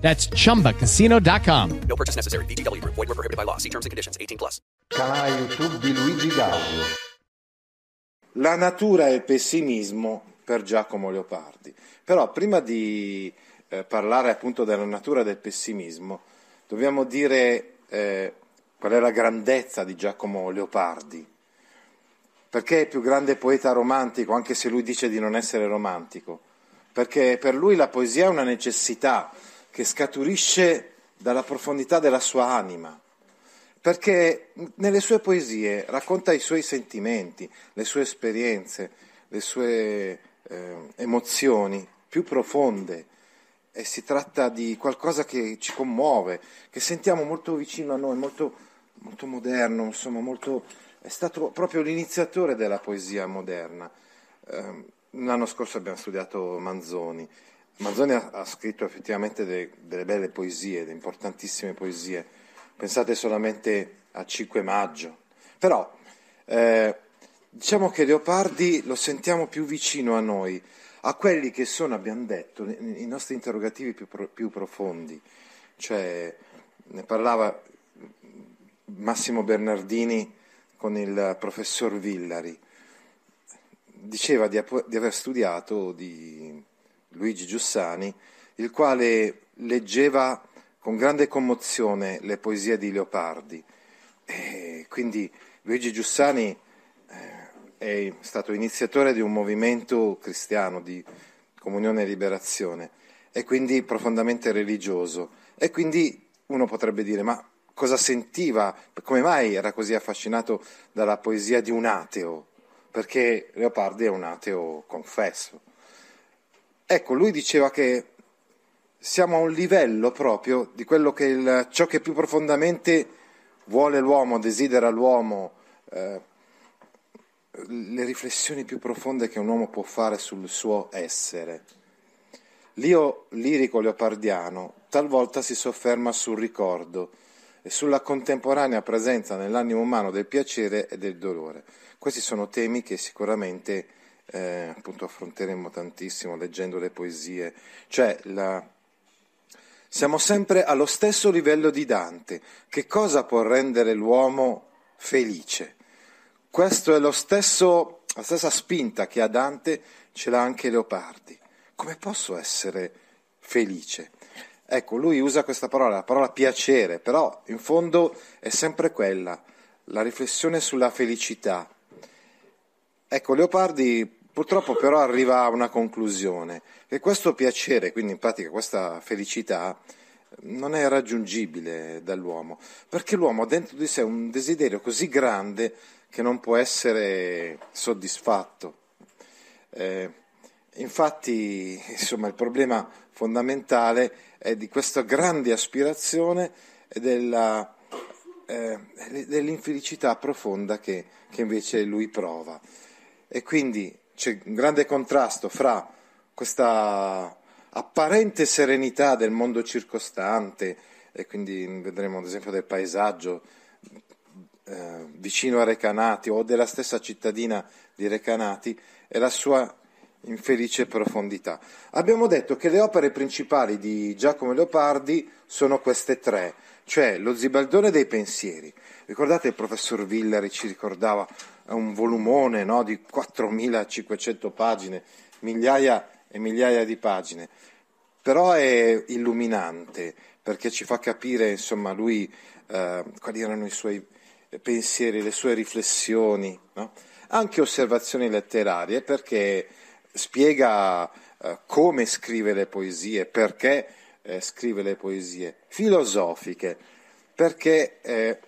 That's chumbacasino.com. No purchase necessary. VGW Group. Void were prohibited by law. See terms and conditions. 18 plus. Canale YouTube di Luigi Gaudio. La natura e il pessimismo per Giacomo Leopardi. Però prima di eh, parlare appunto della natura del pessimismo, dobbiamo dire eh, qual è la grandezza di Giacomo Leopardi. Perché è il più grande poeta romantico, anche se lui dice di non essere romantico? Perché per lui la poesia è una necessità che scaturisce dalla profondità della sua anima, perché nelle sue poesie racconta i suoi sentimenti, le sue esperienze, le sue eh, emozioni più profonde e si tratta di qualcosa che ci commuove, che sentiamo molto vicino a noi, molto, molto moderno, insomma, molto, è stato proprio l'iniziatore della poesia moderna. Eh, l'anno scorso abbiamo studiato Manzoni Manzoni ha, ha scritto effettivamente de, delle belle poesie, delle importantissime poesie. Pensate solamente a 5 maggio. Però eh, diciamo che Leopardi lo sentiamo più vicino a noi, a quelli che sono, abbiamo detto, i nostri interrogativi più, più profondi. Cioè, ne parlava Massimo Bernardini con il professor Villari. Diceva di, di aver studiato di Luigi Giussani, il quale leggeva con grande commozione le poesie di Leopardi. E quindi Luigi Giussani eh, è stato iniziatore di un movimento cristiano di comunione e liberazione e quindi profondamente religioso. E quindi uno potrebbe dire, ma cosa sentiva? Come mai era così affascinato dalla poesia di un ateo? Perché Leopardi è un ateo confesso. Ecco, lui diceva che siamo a un livello proprio di quello che il, ciò che più profondamente vuole l'uomo, desidera l'uomo, eh, le riflessioni più profonde che un uomo può fare sul suo essere. L'io lirico leopardiano talvolta si sofferma sul ricordo e sulla contemporanea presenza nell'animo umano del piacere e del dolore. Questi sono temi che sicuramente eh, appunto affronteremo tantissimo leggendo le poesie, cioè la... siamo sempre allo stesso livello di Dante. Che cosa può rendere l'uomo felice? Questo è stesso, la stessa spinta che ha Dante, ce l'ha anche Leopardi. Come posso essere felice? Ecco, lui usa questa parola, la parola piacere, però in fondo è sempre quella, la riflessione sulla felicità. Ecco, Leopardi Purtroppo però arriva a una conclusione, che questo piacere, quindi in pratica questa felicità, non è raggiungibile dall'uomo, perché l'uomo ha dentro di sé un desiderio così grande che non può essere soddisfatto. Eh, infatti, insomma, il problema fondamentale è di questa grande aspirazione e della, eh, dell'infelicità profonda che, che invece lui prova. E quindi c'è un grande contrasto fra questa apparente serenità del mondo circostante, e quindi vedremo ad esempio del paesaggio eh, vicino a Recanati o della stessa cittadina di Recanati, e la sua infelice profondità. Abbiamo detto che le opere principali di Giacomo Leopardi sono queste tre, cioè lo Zibaldone dei pensieri. Ricordate il professor Villari ci ricordava un volumone no, di 4.500 pagine, migliaia e migliaia di pagine, però è illuminante perché ci fa capire, insomma, lui eh, quali erano i suoi pensieri, le sue riflessioni, no? anche osservazioni letterarie, perché spiega eh, come scrive le poesie, perché eh, scrive le poesie, filosofiche, perché eh,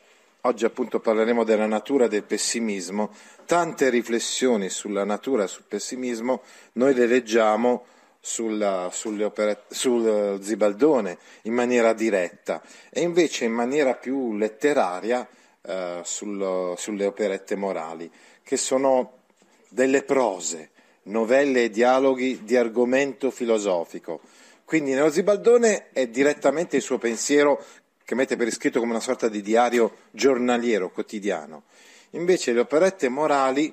Oggi appunto parleremo della natura del pessimismo. Tante riflessioni sulla natura e sul pessimismo noi le leggiamo sulla, opere, sul Zibaldone in maniera diretta e invece in maniera più letteraria eh, sul, sulle operette morali, che sono delle prose, novelle e dialoghi di argomento filosofico. Quindi nello Zibaldone è direttamente il suo pensiero che mette per iscritto come una sorta di diario giornaliero, quotidiano. Invece le operette morali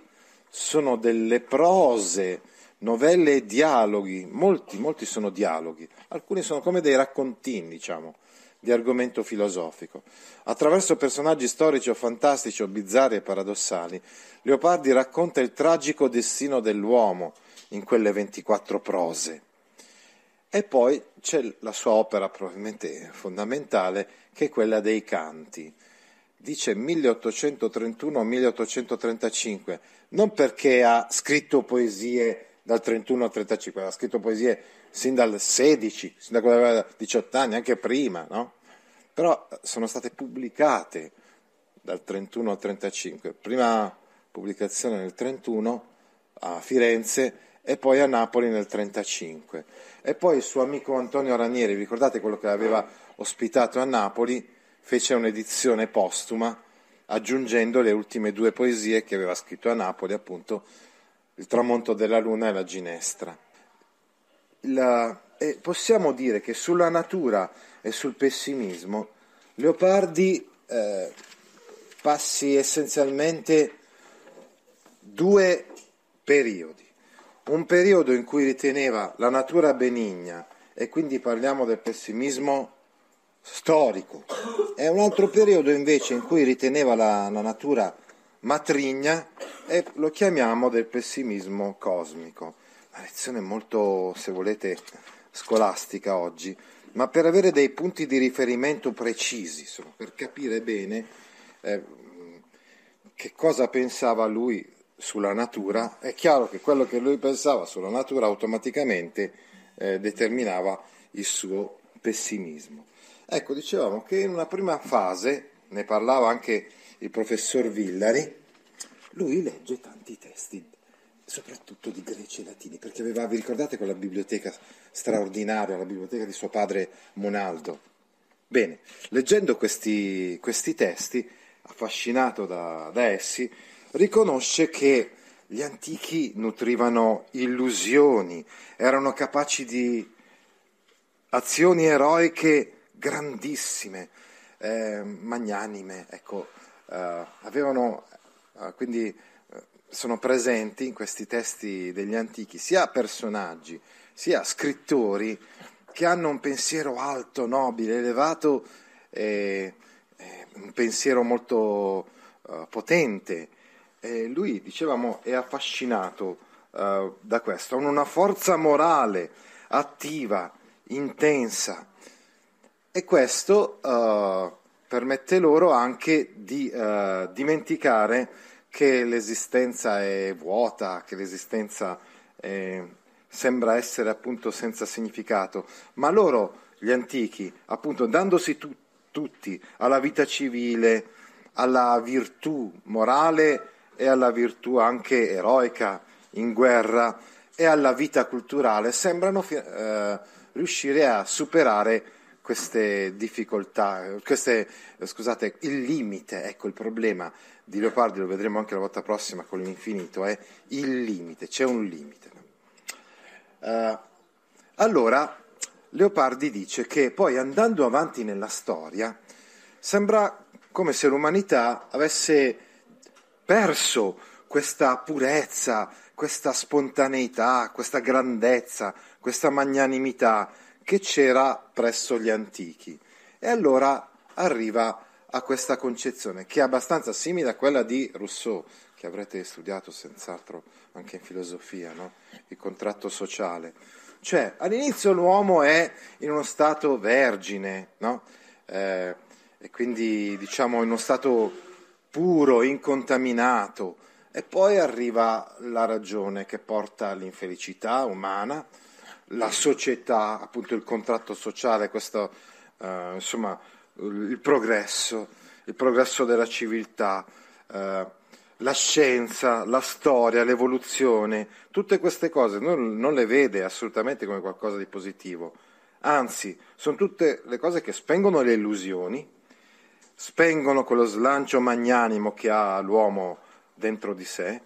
sono delle prose, novelle e dialoghi, molti, molti sono dialoghi, alcuni sono come dei raccontini, diciamo, di argomento filosofico. Attraverso personaggi storici o fantastici o bizzarri e paradossali, Leopardi racconta il tragico destino dell'uomo in quelle 24 prose. E poi c'è la sua opera probabilmente fondamentale, che è quella dei canti. Dice 1831-1835, non perché ha scritto poesie dal 31 al 35, ha scritto poesie sin dal 16, sin da quando aveva 18 anni, anche prima, no? Però sono state pubblicate dal 31 al 35. Prima pubblicazione nel 31 a Firenze e poi a Napoli nel 35. E poi il suo amico Antonio Ranieri, ricordate quello che aveva ospitato a Napoli, fece un'edizione postuma aggiungendo le ultime due poesie che aveva scritto a Napoli, appunto Il tramonto della luna e la ginestra. La, e possiamo dire che sulla natura e sul pessimismo Leopardi eh, passi essenzialmente due periodi. Un periodo in cui riteneva la natura benigna e quindi parliamo del pessimismo storico, e un altro periodo invece in cui riteneva la, la natura matrigna e lo chiamiamo del pessimismo cosmico. Una lezione molto, se volete, scolastica oggi, ma per avere dei punti di riferimento precisi, per capire bene eh, che cosa pensava lui sulla natura, è chiaro che quello che lui pensava sulla natura automaticamente eh, determinava il suo pessimismo. Ecco, dicevamo che in una prima fase, ne parlava anche il professor Villari, lui legge tanti testi, soprattutto di greci e latini, perché aveva, vi ricordate quella biblioteca straordinaria, la biblioteca di suo padre Monaldo? Bene, leggendo questi, questi testi, affascinato da, da essi, riconosce che gli antichi nutrivano illusioni, erano capaci di azioni eroiche grandissime, eh, magnanime, ecco, eh, avevano, eh, quindi eh, sono presenti in questi testi degli antichi sia personaggi, sia scrittori che hanno un pensiero alto, nobile, elevato, un pensiero molto uh, potente e lui, dicevamo, è affascinato uh, da questo, ha una forza morale attiva, intensa. E questo uh, permette loro anche di uh, dimenticare che l'esistenza è vuota, che l'esistenza è, sembra essere appunto senza significato, ma loro, gli antichi, appunto dandosi tu- tutti alla vita civile, alla virtù morale, e alla virtù anche eroica in guerra e alla vita culturale sembrano eh, riuscire a superare queste difficoltà, queste, scusate, il limite, ecco il problema di Leopardi, lo vedremo anche la volta prossima con l'infinito, è il limite, c'è un limite. Uh, allora, Leopardi dice che poi andando avanti nella storia sembra come se l'umanità avesse perso questa purezza, questa spontaneità, questa grandezza, questa magnanimità che c'era presso gli antichi. E allora arriva a questa concezione che è abbastanza simile a quella di Rousseau, che avrete studiato senz'altro anche in filosofia, no? il contratto sociale. Cioè, all'inizio l'uomo è in uno stato vergine, no? eh, e quindi diciamo in uno stato puro, incontaminato. E poi arriva la ragione che porta all'infelicità umana, la società, appunto il contratto sociale, questo, eh, insomma, il progresso, il progresso della civiltà, eh, la scienza, la storia, l'evoluzione, tutte queste cose non, non le vede assolutamente come qualcosa di positivo, anzi sono tutte le cose che spengono le illusioni spengono quello slancio magnanimo che ha l'uomo dentro di sé,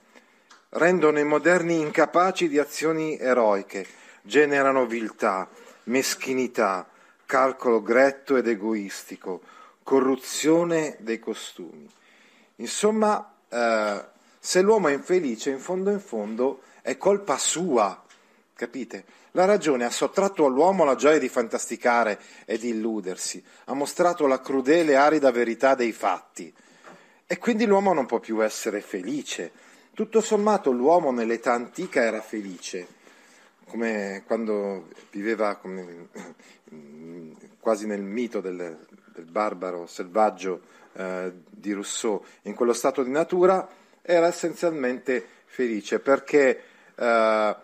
rendono i moderni incapaci di azioni eroiche, generano viltà, meschinità, calcolo gretto ed egoistico, corruzione dei costumi. Insomma, eh, se l'uomo è infelice, in fondo in fondo è colpa sua, capite? La ragione ha sottratto all'uomo la gioia di fantasticare e di illudersi, ha mostrato la crudele e arida verità dei fatti. E quindi l'uomo non può più essere felice. Tutto sommato l'uomo nell'età antica era felice, come quando viveva come, quasi nel mito del, del barbaro selvaggio eh, di Rousseau, in quello stato di natura, era essenzialmente felice perché eh,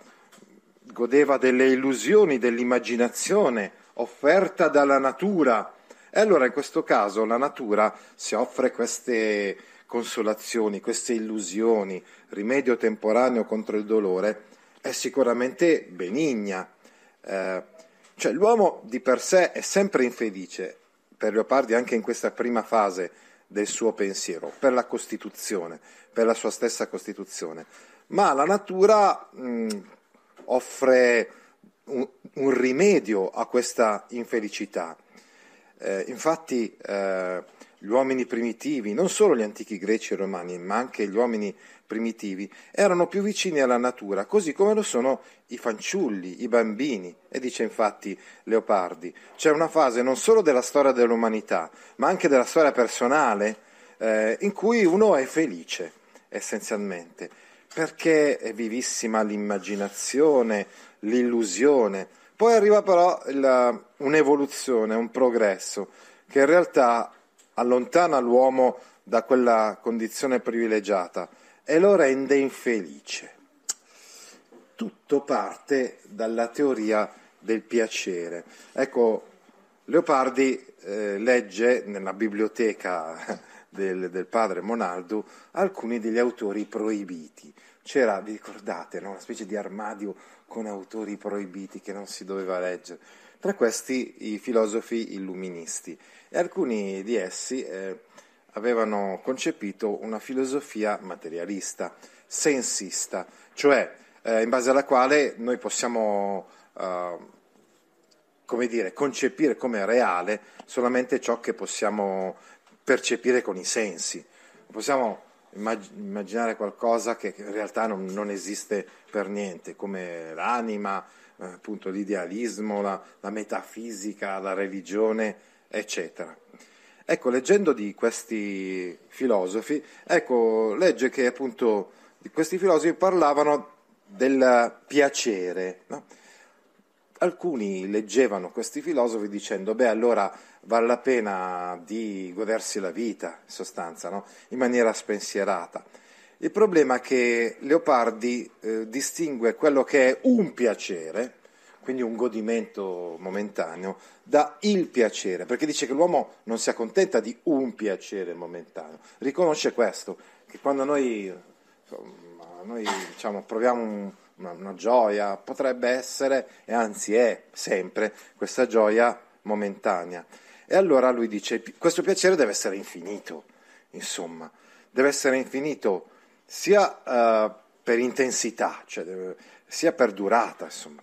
godeva delle illusioni, dell'immaginazione offerta dalla natura. E allora in questo caso la natura si offre queste consolazioni, queste illusioni, rimedio temporaneo contro il dolore, è sicuramente benigna. Eh, cioè l'uomo di per sé è sempre infelice, per Leopardi anche in questa prima fase del suo pensiero, per la Costituzione, per la sua stessa Costituzione, ma la natura mh, offre un, un, rimedio a questa infelicità. Eh, infatti eh, gli uomini primitivi, non solo gli antichi greci e romani, ma anche gli uomini primitivi, erano più vicini alla natura, così come lo sono i fanciulli, i bambini. E dice infatti Leopardi, c'è una fase non solo della storia dell'umanità, ma anche della storia personale, eh, in cui uno è felice, essenzialmente perché è vivissima l'immaginazione, l'illusione. Poi arriva però il, un'evoluzione, un progresso, che in realtà allontana l'uomo da quella condizione privilegiata e lo rende infelice. Tutto parte dalla teoria del piacere. Ecco, Leopardi eh, legge nella biblioteca del, del padre Monaldo alcuni degli autori proibiti. C'era, vi ricordate, no? una specie di armadio con autori proibiti che non si doveva leggere. Tra questi i filosofi illuministi e alcuni di essi eh, avevano concepito una filosofia materialista, sensista, cioè eh, in base alla quale noi possiamo eh, come dire, concepire come reale solamente ciò che possiamo percepire con i sensi. Possiamo immaginare qualcosa che in realtà non, non esiste per niente, come l'anima, eh, appunto l'idealismo, la, la metafisica, la religione, eccetera. Ecco, leggendo di questi filosofi, ecco, legge che appunto questi filosofi parlavano del piacere. No? Alcuni leggevano questi filosofi dicendo, beh, allora vale la pena di godersi la vita, in sostanza, no? in maniera spensierata. Il problema è che Leopardi eh, distingue quello che è un piacere, quindi un godimento momentaneo, da il piacere, perché dice che l'uomo non si accontenta di un piacere momentaneo, riconosce questo, che quando noi, insomma, noi diciamo, proviamo un, una, una gioia, potrebbe essere, e anzi è sempre, questa gioia momentanea. E allora lui dice, questo piacere deve essere infinito, insomma, deve essere infinito sia uh, per intensità, cioè deve, sia per durata, insomma.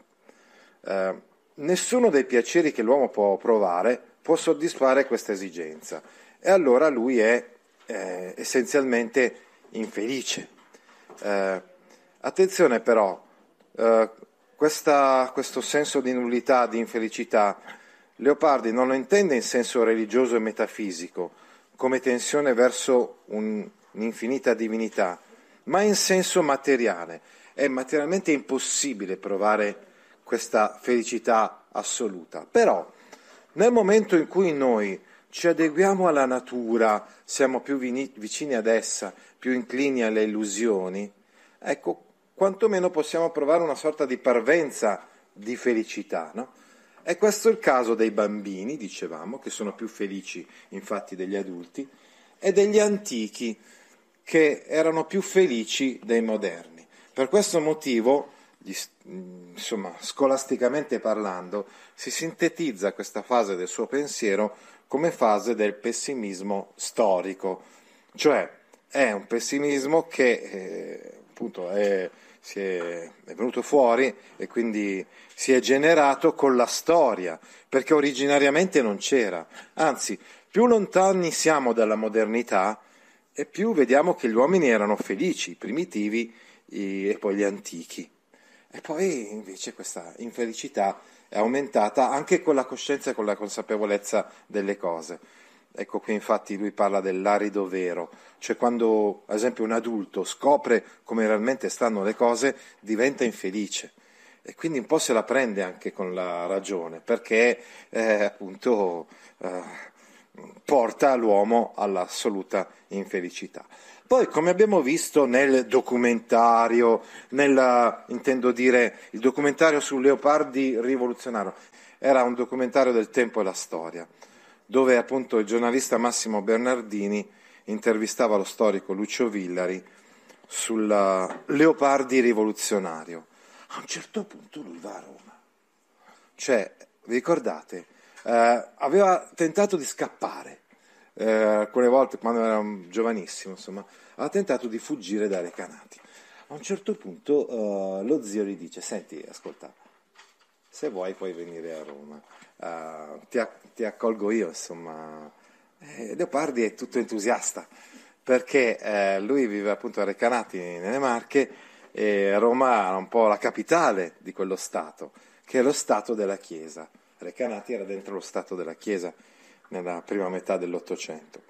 Uh, nessuno dei piaceri che l'uomo può provare può soddisfare questa esigenza e allora lui è eh, essenzialmente infelice. Eh, attenzione però, eh, questa, questo senso di nullità, di infelicità, Leopardi non lo intende in senso religioso e metafisico, come tensione verso un, un'infinita divinità, ma in senso materiale. È materialmente impossibile provare questa felicità assoluta. Però, nel momento in cui noi ci adeguiamo alla natura, siamo più vicini ad essa, più inclini alle illusioni, ecco, quantomeno possiamo provare una sorta di parvenza di felicità, no? È questo il caso dei bambini, dicevamo, che sono più felici infatti degli adulti, e degli antichi, che erano più felici dei moderni. Per questo motivo, insomma, scolasticamente parlando, si sintetizza questa fase del suo pensiero come fase del pessimismo storico, cioè è un pessimismo che eh, appunto è, è, è venuto fuori e quindi si è generato con la storia, perché originariamente non c'era. Anzi, più lontani siamo dalla modernità e più vediamo che gli uomini erano felici, i primitivi e poi gli antichi. E poi invece questa infelicità è aumentata anche con la coscienza e con la consapevolezza delle cose. Ecco qui infatti lui parla dell'arido vero, cioè quando ad esempio un adulto scopre come realmente stanno le cose diventa infelice e quindi un po' se la prende anche con la ragione perché eh, appunto eh, porta l'uomo all'assoluta infelicità. Poi, come abbiamo visto nel documentario, nella, intendo dire il documentario su Leopardi rivoluzionario, era un documentario del tempo e la storia, dove appunto il giornalista Massimo Bernardini intervistava lo storico Lucio Villari sul Leopardi rivoluzionario. A un certo punto lui va a Roma. Cioè, vi ricordate? Eh, aveva tentato di scappare eh, alcune volte quando era giovanissimo, insomma, ha tentato di fuggire dai recanati. A un certo punto uh, lo zio gli dice, senti, ascolta, se vuoi puoi venire a Roma, uh, ti, ti, accolgo io, insomma. E Leopardi è tutto entusiasta, perché eh, lui vive appunto a Recanati, nelle Marche, e Roma era un po' la capitale di quello Stato, che è lo Stato della Chiesa. Recanati era dentro lo Stato della Chiesa nella prima metà dell'Ottocento.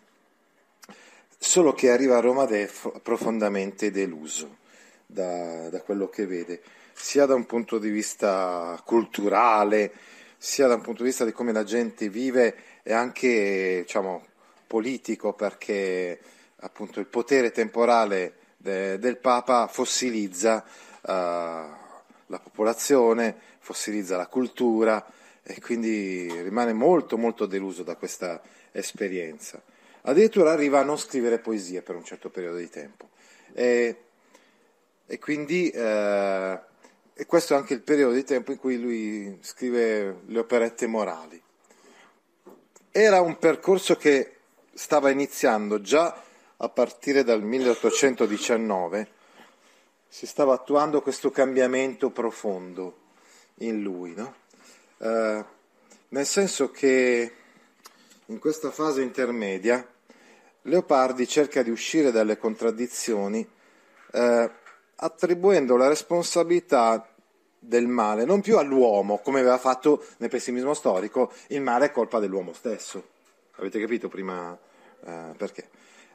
Solo che arriva a Roma ed è profondamente deluso da, da quello che vede, sia da un punto di vista culturale, sia da un punto di vista di come la gente vive e anche diciamo, politico, perché appunto il potere temporale de, del Papa fossilizza uh, la popolazione, fossilizza la cultura, e quindi rimane molto molto deluso da questa esperienza. Addirittura arriva a non scrivere poesie per un certo periodo di tempo. E, e quindi eh, e questo è anche il periodo di tempo in cui lui scrive le operette morali. Era un percorso che stava iniziando già a partire dal 1819, si stava attuando questo cambiamento profondo in lui, no? Eh, nel senso che in questa fase intermedia Leopardi cerca di uscire dalle contraddizioni eh, attribuendo la responsabilità del male non più all'uomo, come aveva fatto nel pessimismo storico, il male è colpa dell'uomo stesso. Avete capito prima eh, perché?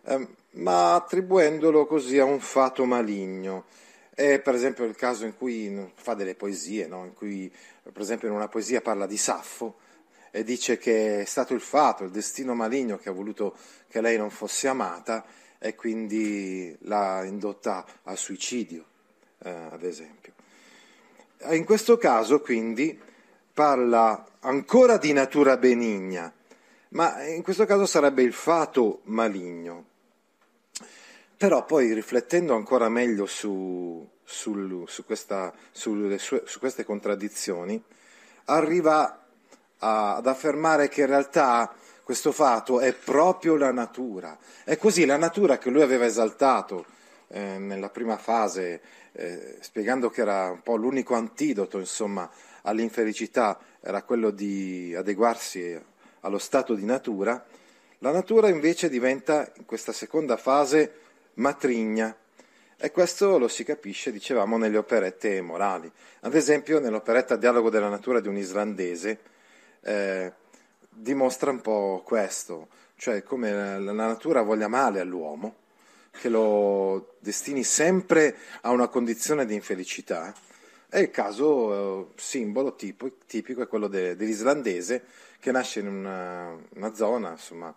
Eh, ma attribuendolo così a un fato maligno. È per esempio il caso in cui fa delle poesie, no? in cui per esempio in una poesia parla di Saffo e dice che è stato il fato, il destino maligno che ha voluto che lei non fosse amata e quindi l'ha indotta al suicidio, eh, ad esempio. In questo caso quindi parla ancora di natura benigna, ma in questo caso sarebbe il fato maligno. Però poi riflettendo ancora meglio su, sul, su, questa, sue, su, queste contraddizioni, arriva a, ad affermare che in realtà questo fatto è proprio la natura. È così la natura che lui aveva esaltato eh, nella prima fase, eh, spiegando che era un po' l'unico antidoto insomma, all'infelicità, era quello di adeguarsi allo stato di natura. La natura invece diventa in questa seconda fase matrigna. E questo lo si capisce, dicevamo, nelle operette morali. Ad esempio, nell'operetta Dialogo della natura di un islandese eh, dimostra un po' questo, cioè come la, natura voglia male all'uomo, che lo destini sempre a una condizione di infelicità. E il caso eh, simbolo tipo, tipico è quello de, dell'islandese che nasce in una, una zona, insomma,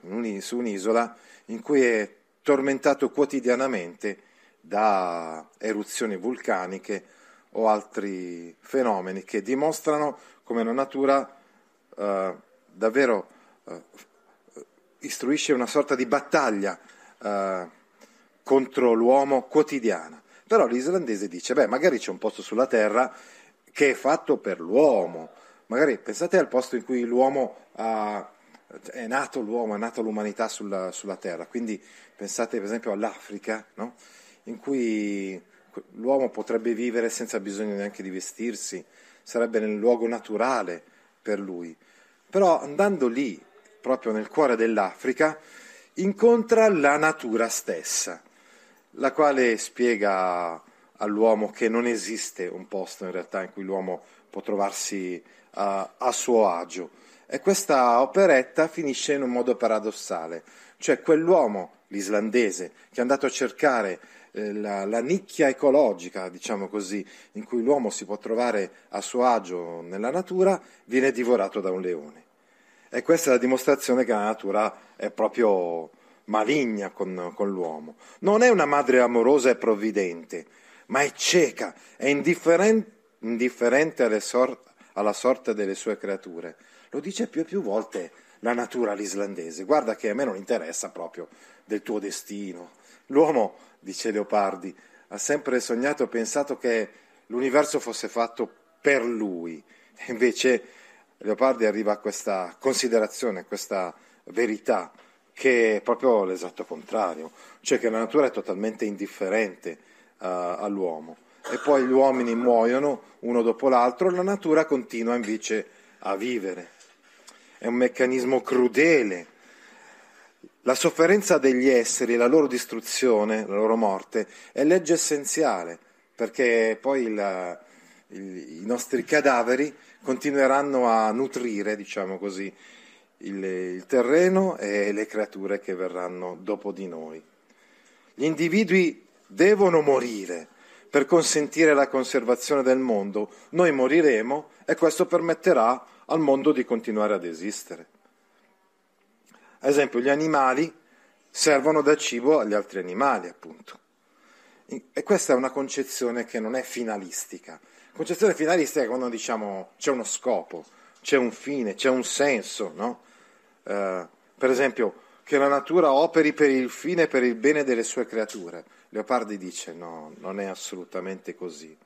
un, su un'isola in cui è tormentato quotidianamente da eruzioni vulcaniche o altri fenomeni che dimostrano come la natura eh, davvero eh, istruisce una sorta di battaglia eh, contro l'uomo quotidiana. Però l'islandese dice, beh, magari c'è un posto sulla Terra che è fatto per l'uomo, magari pensate al posto in cui l'uomo ha è nato l'uomo, è nata l'umanità sulla, sulla terra, quindi pensate per esempio all'Africa, no? in cui l'uomo potrebbe vivere senza bisogno neanche di vestirsi, sarebbe nel luogo naturale per lui. Però andando lì, proprio nel cuore dell'Africa, incontra la natura stessa, la quale spiega all'uomo che non esiste un posto in realtà in cui l'uomo può trovarsi a, a suo agio. E questa operetta finisce in un modo paradossale, cioè quell'uomo, l'islandese, che è andato a cercare eh, la, la, nicchia ecologica, diciamo così, in cui l'uomo si può trovare a suo agio nella natura, viene divorato da un leone. E questa è la dimostrazione che la natura è proprio maligna con, con l'uomo. Non è una madre amorosa e provvidente, ma è cieca, è indifferente, indifferente sor- alla sorte delle sue creature. Lo dice più e più volte la natura all'islandese. Guarda che a me non interessa proprio del tuo destino. L'uomo, dice Leopardi, ha sempre sognato e pensato che l'universo fosse fatto per lui. E invece Leopardi arriva a questa considerazione, a questa verità, che è proprio l'esatto contrario, cioè che la natura è totalmente indifferente uh, all'uomo. E poi gli uomini muoiono uno dopo l'altro, la natura continua invece a vivere. È un meccanismo crudele. La sofferenza degli esseri, la loro distruzione, la loro morte, è legge essenziale, perché poi il, il, i nostri cadaveri continueranno a nutrire, diciamo così, il, il terreno e le creature che verranno dopo di noi. Gli individui devono morire per consentire la conservazione del mondo. Noi moriremo e questo permetterà al mondo di continuare ad esistere. Ad esempio, gli animali servono da cibo agli altri animali, appunto. E questa è una concezione che non è finalistica. Concezione finalistica è quando diciamo c'è uno scopo, c'è un fine, c'è un senso, no? Eh, per esempio, che la natura operi per il fine e per il bene delle sue creature. Leopardi dice no, non è assolutamente così.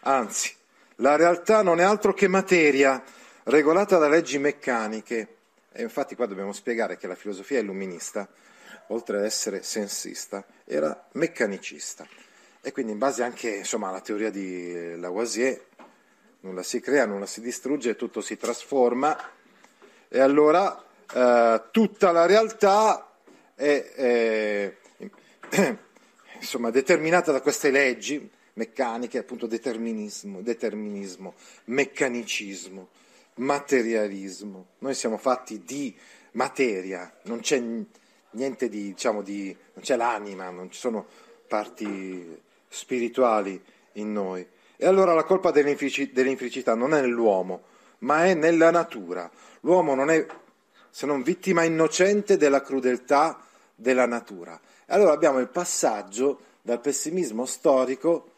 Anzi, la realtà non è altro che materia, regolata da leggi meccaniche. E infatti qua dobbiamo spiegare che la filosofia illuminista, oltre ad essere sensista, era meccanicista. E quindi in base anche insomma, alla teoria di Lavoisier, nulla si crea, nulla si distrugge, tutto si trasforma. E allora eh, tutta la realtà è, è insomma, determinata da queste leggi meccaniche, appunto determinismo, determinismo, meccanicismo, materialismo. Noi siamo fatti di materia, non c'è niente di, diciamo, di, non c'è l'anima, non ci sono parti spirituali in noi. E allora la colpa dell'infelicità non è nell'uomo, ma è nella natura. L'uomo non è se non vittima innocente della crudeltà della natura. E allora abbiamo il passaggio dal pessimismo storico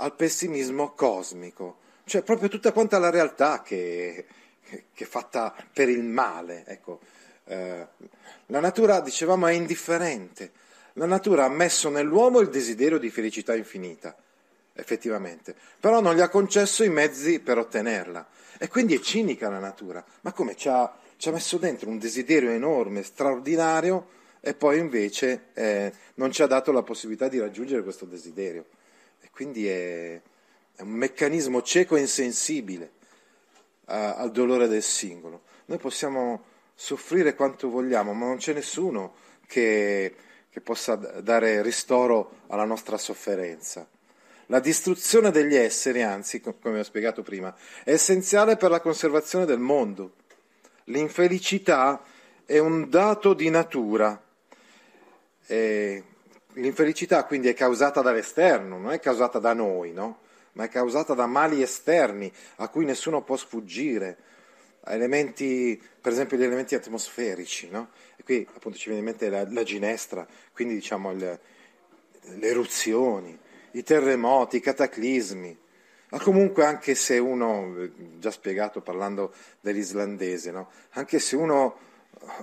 al pessimismo cosmico, cioè proprio tutta quanta la realtà che, che è fatta per il male. Ecco. Eh, la natura, dicevamo, è indifferente. La natura ha messo nell'uomo il desiderio di felicità infinita, effettivamente, però non gli ha concesso i mezzi per ottenerla. E quindi è cinica la natura. Ma come ci ha ci ha messo dentro un desiderio enorme, straordinario, e poi invece eh, non ci ha dato la possibilità di raggiungere questo desiderio. E quindi è, è un meccanismo cieco e insensibile a, al dolore del singolo. Noi possiamo soffrire quanto vogliamo, ma non c'è nessuno che, che possa dare ristoro alla nostra sofferenza. La distruzione degli esseri, anzi, come ho spiegato prima, è essenziale per la conservazione del mondo. L'infelicità è un dato di natura. E l'infelicità quindi è causata dall'esterno, non è causata da noi, no? Ma è causata da mali esterni a cui nessuno può sfuggire. Elementi, per esempio gli elementi atmosferici, no? e qui appunto ci viene in mente la, la ginestra, quindi diciamo il, le eruzioni, i terremoti, i cataclismi, ma comunque anche se uno, già spiegato parlando dell'islandese, no? anche se uno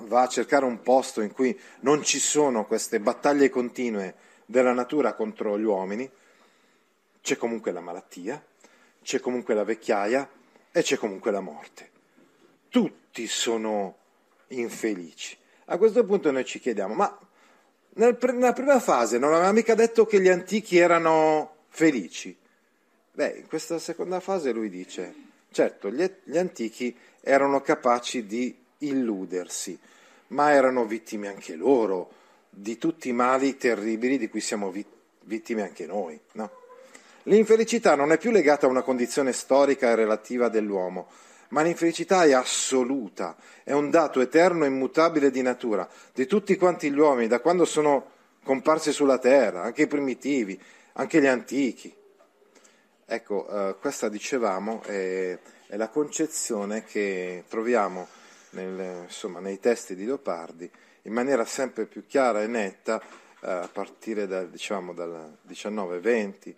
va a cercare un posto in cui non ci sono queste battaglie continue della natura contro gli uomini, c'è comunque la malattia, c'è comunque la vecchiaia e c'è comunque la morte. Tutti sono infelici. A questo punto noi ci chiediamo, ma nel, nella prima fase non aveva mica detto che gli antichi erano felici? Beh, in questa seconda fase lui dice, certo, gli, gli antichi erano capaci di illudersi, ma erano vittime anche loro di tutti i mali terribili di cui siamo vittime anche noi. No? L'infelicità non è più legata a una condizione storica e relativa dell'uomo, ma l'infelicità è assoluta, è un dato eterno e immutabile di natura, di tutti quanti gli uomini, da quando sono comparsi sulla terra, anche i primitivi, anche gli antichi. Ecco, eh, questa dicevamo è, è, la concezione che troviamo nel, insomma, nei testi di Leopardi in maniera sempre più chiara e netta eh, a partire dal, diciamo, dal 19-20,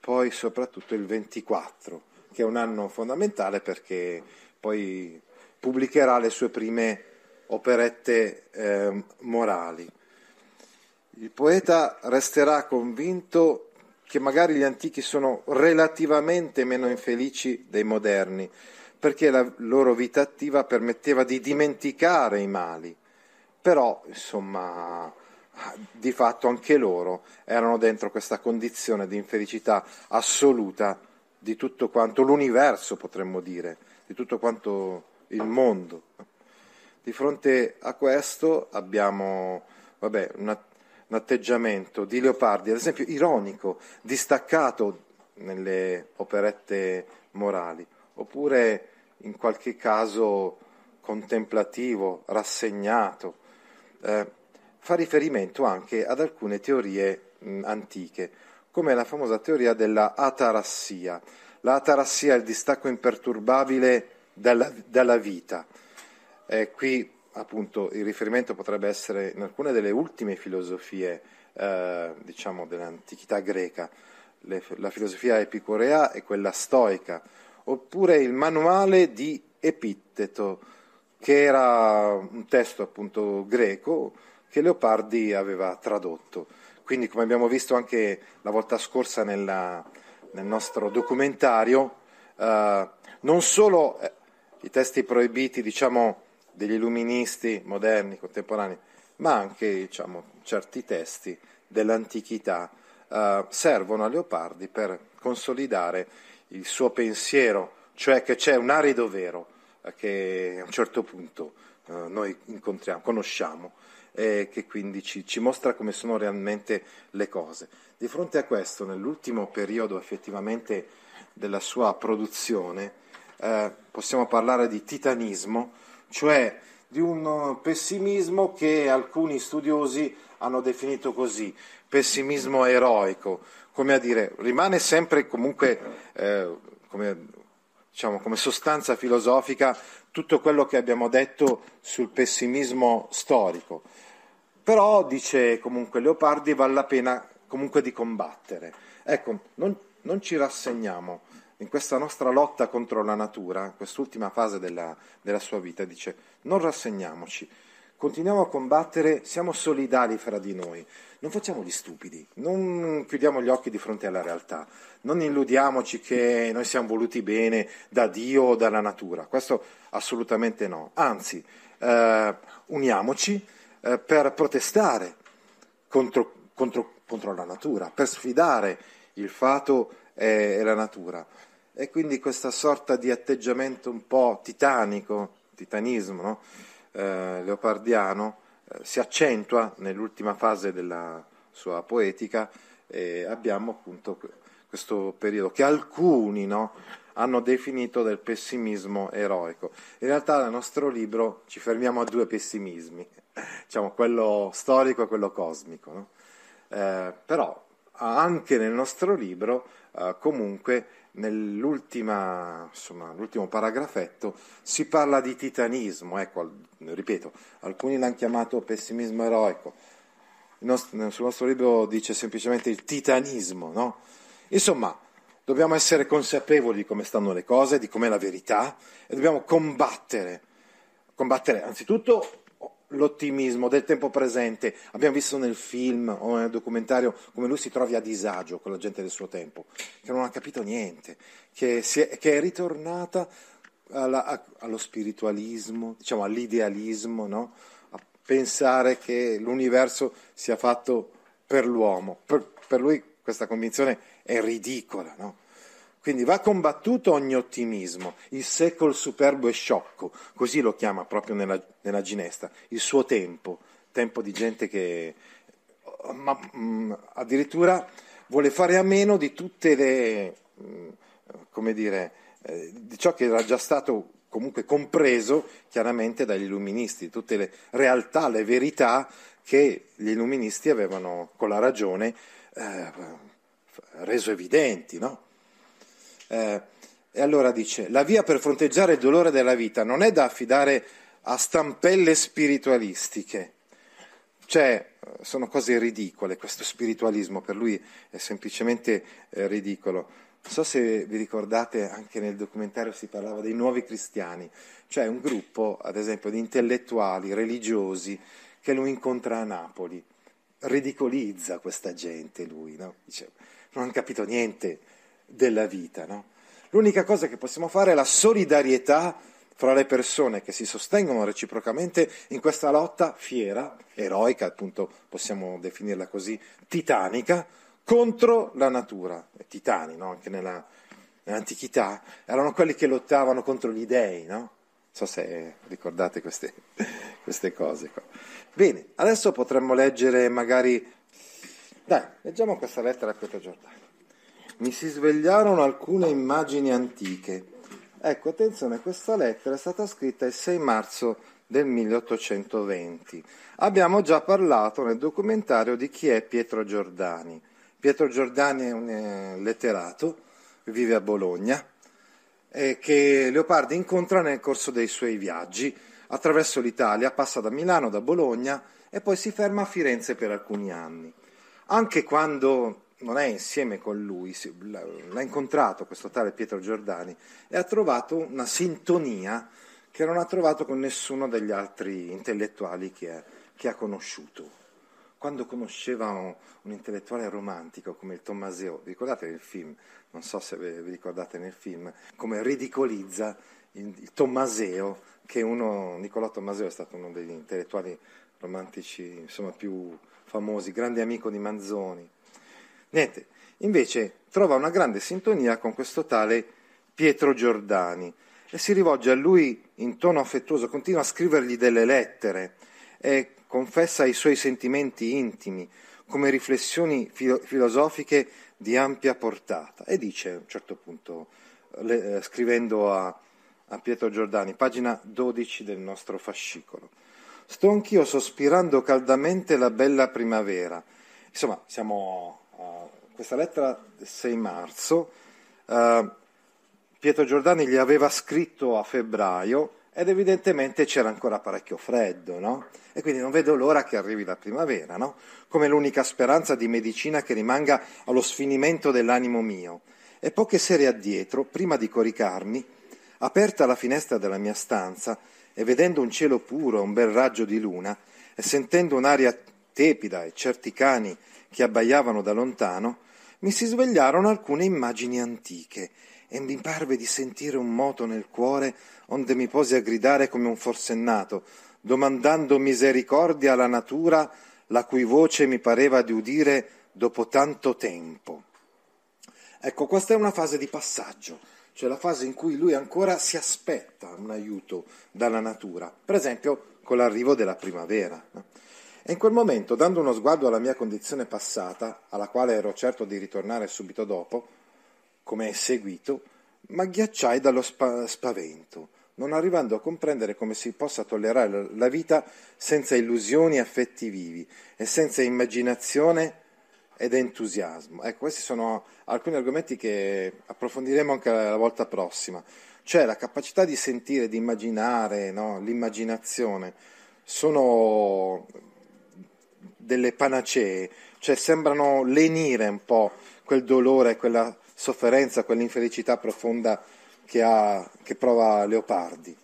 poi soprattutto il 24 che è un anno fondamentale perché poi pubblicherà le sue prime operette eh, morali. Il poeta resterà convinto che magari gli antichi sono relativamente meno infelici dei moderni, perché la loro vita attiva permetteva di dimenticare i mali. Però, insomma, di fatto anche loro erano dentro questa condizione di infelicità assoluta di tutto quanto l'universo, potremmo dire, di tutto quanto il mondo. Di fronte a questo abbiamo vabbè, un atteggiamento di Leopardi, ad esempio, ironico, distaccato nelle operette morali, oppure in qualche caso contemplativo, rassegnato. Eh, fa riferimento anche ad alcune teorie mh, antiche come la famosa teoria della atarassia. La atarassia è il distacco imperturbabile dalla, dalla vita. Eh, qui appunto il riferimento potrebbe essere in alcune delle ultime filosofie eh, diciamo dell'antichità greca, le, la filosofia epicorea e quella stoica, oppure il manuale di Epitteto, che era un testo appunto greco che Leopardi aveva tradotto. Quindi, come abbiamo visto anche la volta scorsa nella, nel nostro documentario, eh, non solo eh, i testi proibiti, diciamo, degli illuministi moderni, contemporanei, ma anche diciamo, certi testi dell'antichità eh, servono a Leopardi per consolidare il suo pensiero, cioè che c'è un arido vero eh, che a un certo punto eh, noi incontriamo, conosciamo e che quindi ci, ci, mostra come sono realmente le cose. Di fronte a questo, nell'ultimo periodo effettivamente della sua produzione, eh, possiamo parlare di titanismo, cioè di un pessimismo che alcuni studiosi hanno definito così, pessimismo eroico, come a dire, rimane sempre comunque eh, come, diciamo, come sostanza filosofica tutto quello che abbiamo detto sul pessimismo storico. Però, dice comunque Leopardi, vale la pena comunque di combattere. Ecco, non, non ci rassegniamo in questa nostra lotta contro la natura, in quest'ultima fase della, della sua vita, dice non rassegniamoci, continuiamo a combattere, siamo solidali fra di noi, non facciamo gli stupidi, non chiudiamo gli occhi di fronte alla realtà, non illudiamoci che noi siamo voluti bene da Dio o dalla natura, questo assolutamente no, anzi eh, uniamoci eh, per protestare contro, contro, contro, la natura, per sfidare il fato e, e la natura. E quindi questa sorta di atteggiamento un po' titanico, titanismo, no? eh, leopardiano, eh, si accentua nell'ultima fase della sua poetica e abbiamo appunto questo periodo che alcuni no, hanno definito del pessimismo eroico. In realtà nel nostro libro ci fermiamo a due pessimismi, diciamo, quello storico e quello cosmico. No? Eh, però anche nel nostro libro, eh, comunque, nell'ultimo paragrafetto si parla di titanismo. Ecco, ripeto, alcuni l'hanno chiamato pessimismo eroico. Nostro, sul nostro libro dice semplicemente il titanismo. No? Insomma, dobbiamo essere consapevoli di come stanno le cose, di com'è la verità e dobbiamo combattere. Combattere anzitutto l'ottimismo del tempo presente. Abbiamo visto nel film o nel documentario come lui si trovi a disagio con la gente del suo tempo, che non ha capito niente, che, è, che è ritornata alla, allo spiritualismo, diciamo all'idealismo, no? a pensare che l'universo sia fatto per l'uomo. Per, per lui questa convinzione è ridicola. No? Quindi va combattuto ogni ottimismo, il secolo superbo e sciocco, così lo chiama proprio nella, nella Ginesta, il suo tempo, tempo di gente che ma, mh, mm, addirittura vuole fare a meno di tutte le, mh, mm, come dire, eh, di ciò che era già stato comunque compreso chiaramente dagli illuministi, tutte le realtà, le verità che gli illuministi avevano con la ragione eh, reso evidenti. No? Eh, e allora dice, la via per fronteggiare il dolore della vita non è da affidare a stampelle spiritualistiche, cioè sono cose ridicole, questo spiritualismo per lui è semplicemente eh, ridicolo. Non so se vi ricordate, anche nel documentario si parlava dei nuovi cristiani, cioè un gruppo, ad esempio, di intellettuali, religiosi, che lui incontra a Napoli. Ridicolizza questa gente lui, no? Dice, non hanno capito niente della vita, no? L'unica cosa che possiamo fare è la solidarietà fra le persone che si sostengono reciprocamente in questa lotta fiera, eroica, appunto possiamo definirla così, titanica, contro la natura. I titani, no? anche nella, nell'antichità, erano quelli che lottavano contro gli dei, no? Non so se ricordate queste, queste cose qua. Bene, adesso potremmo leggere magari... Dai, leggiamo questa lettera a Pietro Giordano. Mi si svegliarono alcune immagini antiche. Ecco, attenzione, questa lettera è stata scritta il 6 marzo del 1820. Abbiamo già parlato nel documentario di chi è Pietro Giordani. Pietro Giordani è un eh, letterato, vive a Bologna, eh, che Leopardi incontra nel corso dei suoi viaggi attraverso l'Italia, passa da Milano, da Bologna e poi si ferma a Firenze per alcuni anni. Anche quando non è insieme con lui, l'ha incontrato questo tale Pietro Giordani e ha trovato una sintonia che non ha trovato con nessuno degli altri intellettuali che ha, che ha conosciuto. Quando conosceva un, un, intellettuale romantico come il Tommaseo, vi ricordate nel film, non so se vi ricordate nel film, come ridicolizza il, il Tommaseo, che uno, Niccolò Tommaseo è stato uno degli intellettuali romantici insomma, più famosi, grande amico di Manzoni. Niente, invece trova una grande sintonia con questo tale Pietro Giordani e si rivolge a lui in tono affettuoso, continua a scrivergli delle lettere e confessa i suoi sentimenti intimi come riflessioni filo- filosofiche di ampia portata e dice a un certo punto, le, eh, scrivendo a, a Pietro Giordani, pagina 12 del nostro fascicolo, sto anch'io sospirando caldamente la bella primavera. Insomma, siamo a questa lettera del 6 marzo, uh, Pietro Giordani gli aveva scritto a febbraio ed evidentemente c'era ancora parecchio freddo, no? E quindi non vedo l'ora che arrivi la primavera, no? Come l'unica speranza di medicina che rimanga allo sfinimento dell'animo mio. E poche sere addietro, prima di coricarmi, aperta la finestra della mia stanza e vedendo un cielo puro, un bel raggio di luna, e sentendo un'aria tepida e certi cani che abbaiavano da lontano, mi si svegliarono alcune immagini antiche e mi parve di sentire un moto nel cuore onde mi posi a gridare come un forsennato, domandando misericordia alla natura, la cui voce mi pareva di udire dopo tanto tempo. Ecco, questa è una fase di passaggio, cioè la fase in cui lui ancora si aspetta un aiuto dalla natura, per esempio con l'arrivo della primavera. E in quel momento, dando uno sguardo alla mia condizione passata, alla quale ero certo di ritornare subito dopo, come è seguito, m'agghiacciai dallo spa- spavento, non arrivando a comprendere come si possa tollerare la vita senza illusioni e affetti vivi e senza immaginazione ed entusiasmo. Ecco, questi sono alcuni argomenti che approfondiremo anche la volta prossima. Cioè la capacità di sentire, di immaginare, no? l'immaginazione, sono delle panacee, cioè sembrano lenire un po' quel dolore, quella sofferenza, quell'infelicità profonda che, ha, che prova Leopardi.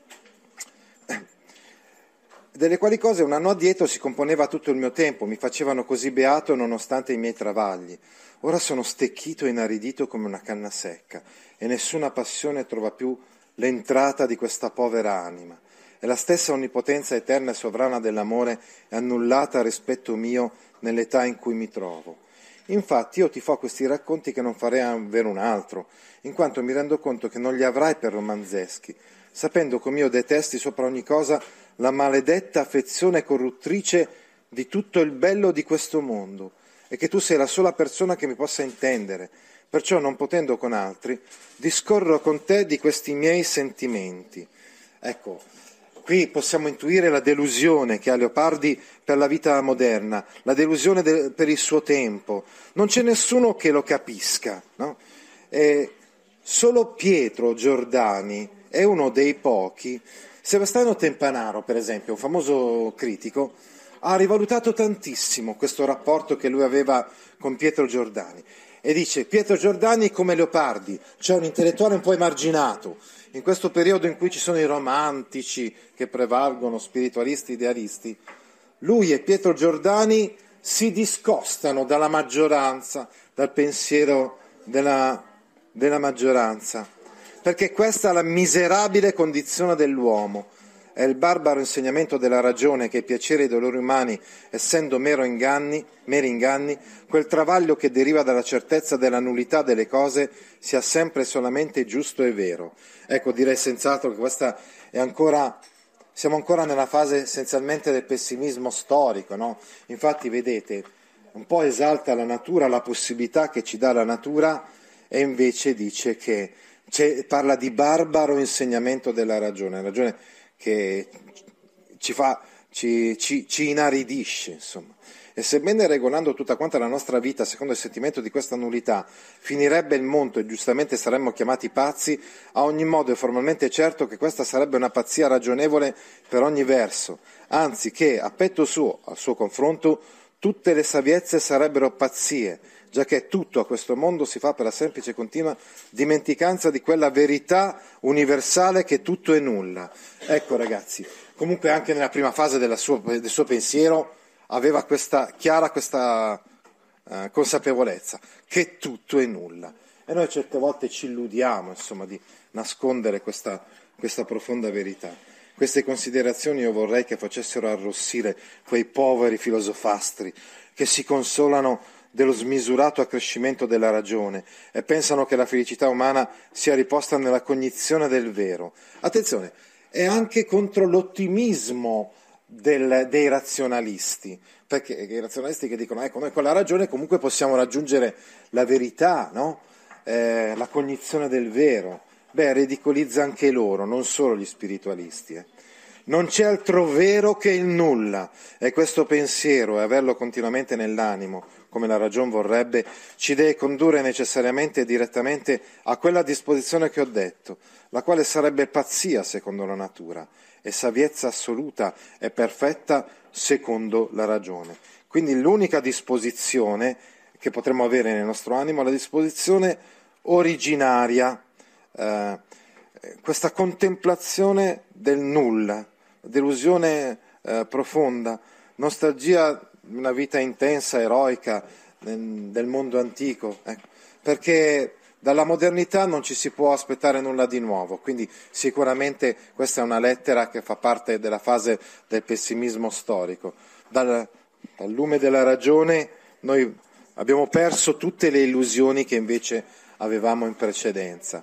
Delle quali cose un anno addietro si componeva tutto il mio tempo, mi facevano così beato nonostante i miei travagli. Ora sono stecchito e inaridito come una canna secca e nessuna passione trova più l'entrata di questa povera anima. E la stessa onnipotenza eterna e sovrana dell'amore è annullata a rispetto mio nell'età in cui mi trovo. Infatti io ti fo questi racconti che non farei a avere un altro, in quanto mi rendo conto che non li avrai per romanzeschi, sapendo come io detesti sopra ogni cosa la maledetta affezione corruttrice di tutto il bello di questo mondo, e che tu sei la sola persona che mi possa intendere, perciò non potendo con altri, discorro con te di questi miei sentimenti. Ecco, qui possiamo intuire la delusione che ha Leopardi per la vita moderna, la delusione de- per il suo tempo. Non c'è nessuno che lo capisca. No? solo Pietro Giordani è uno dei pochi. Sebastiano Tempanaro, per esempio, un famoso critico, ha rivalutato tantissimo questo rapporto che lui aveva con Pietro Giordani e dice Pietro Giordani come Leopardi, cioè un intellettuale un po' emarginato, in questo periodo in cui ci sono i romantici che prevalgono, spiritualisti, idealisti, lui e Pietro Giordani si discostano dalla maggioranza, dal pensiero della, della maggioranza, perché questa è la miserabile condizione dell'uomo è il barbaro insegnamento della ragione che i piaceri e i dolori umani, essendo inganni, meri inganni, quel travaglio che deriva dalla certezza della nullità delle cose sia sempre solamente giusto e vero. Ecco, direi senz'altro che questa è ancora siamo ancora nella fase essenzialmente del pessimismo storico, no? Infatti, vedete, un po' esalta la natura, la possibilità che ci dà la natura, e invece dice che parla di barbaro insegnamento della ragione. La ragione che ci, fa, ci, ci, ci inaridisce, insomma. E sebbene regolando tutta quanta la nostra vita secondo il sentimento di questa nullità, finirebbe il mondo e giustamente saremmo chiamati pazzi, a ogni modo è formalmente certo che questa sarebbe una pazzia ragionevole per ogni verso, anzi che, a petto suo, al suo confronto, tutte le saviezze sarebbero pazzie, già che tutto a questo mondo si fa per la semplice e continua dimenticanza di quella verità universale che tutto è nulla. Ecco ragazzi, comunque anche nella prima fase sua, del suo pensiero aveva questa chiara questa uh, consapevolezza che tutto è nulla. E noi certe volte ci illudiamo insomma, di nascondere questa, questa profonda verità. Queste considerazioni io vorrei che facessero arrossire quei poveri filosofastri che si consolano dello smisurato accrescimento della ragione e pensano che la felicità umana sia riposta nella cognizione del vero. Attenzione, è anche contro l'ottimismo del, dei razionalisti, perché i razionalisti che dicono, ecco, noi con la ragione comunque possiamo raggiungere la verità, no? eh, la cognizione del vero. Beh, ridicolizza anche loro, non solo gli spiritualisti. Eh. Non c'è altro vero che il nulla e questo pensiero e averlo continuamente nell'animo, come la ragione vorrebbe, ci deve condurre necessariamente e direttamente a quella disposizione che ho detto, la quale sarebbe pazzia secondo la natura e saviezza assoluta e perfetta secondo la ragione. Quindi l'unica disposizione che potremmo avere nel nostro animo è la disposizione originaria, eh, questa contemplazione del nulla delusione eh, profonda, nostalgia una vita intensa, eroica del mondo antico, ecco, perché dalla modernità non ci si può aspettare nulla di nuovo, quindi sicuramente questa è una lettera che fa parte della fase del pessimismo storico. Dal, dal lume della ragione noi abbiamo perso tutte le illusioni che invece avevamo in precedenza.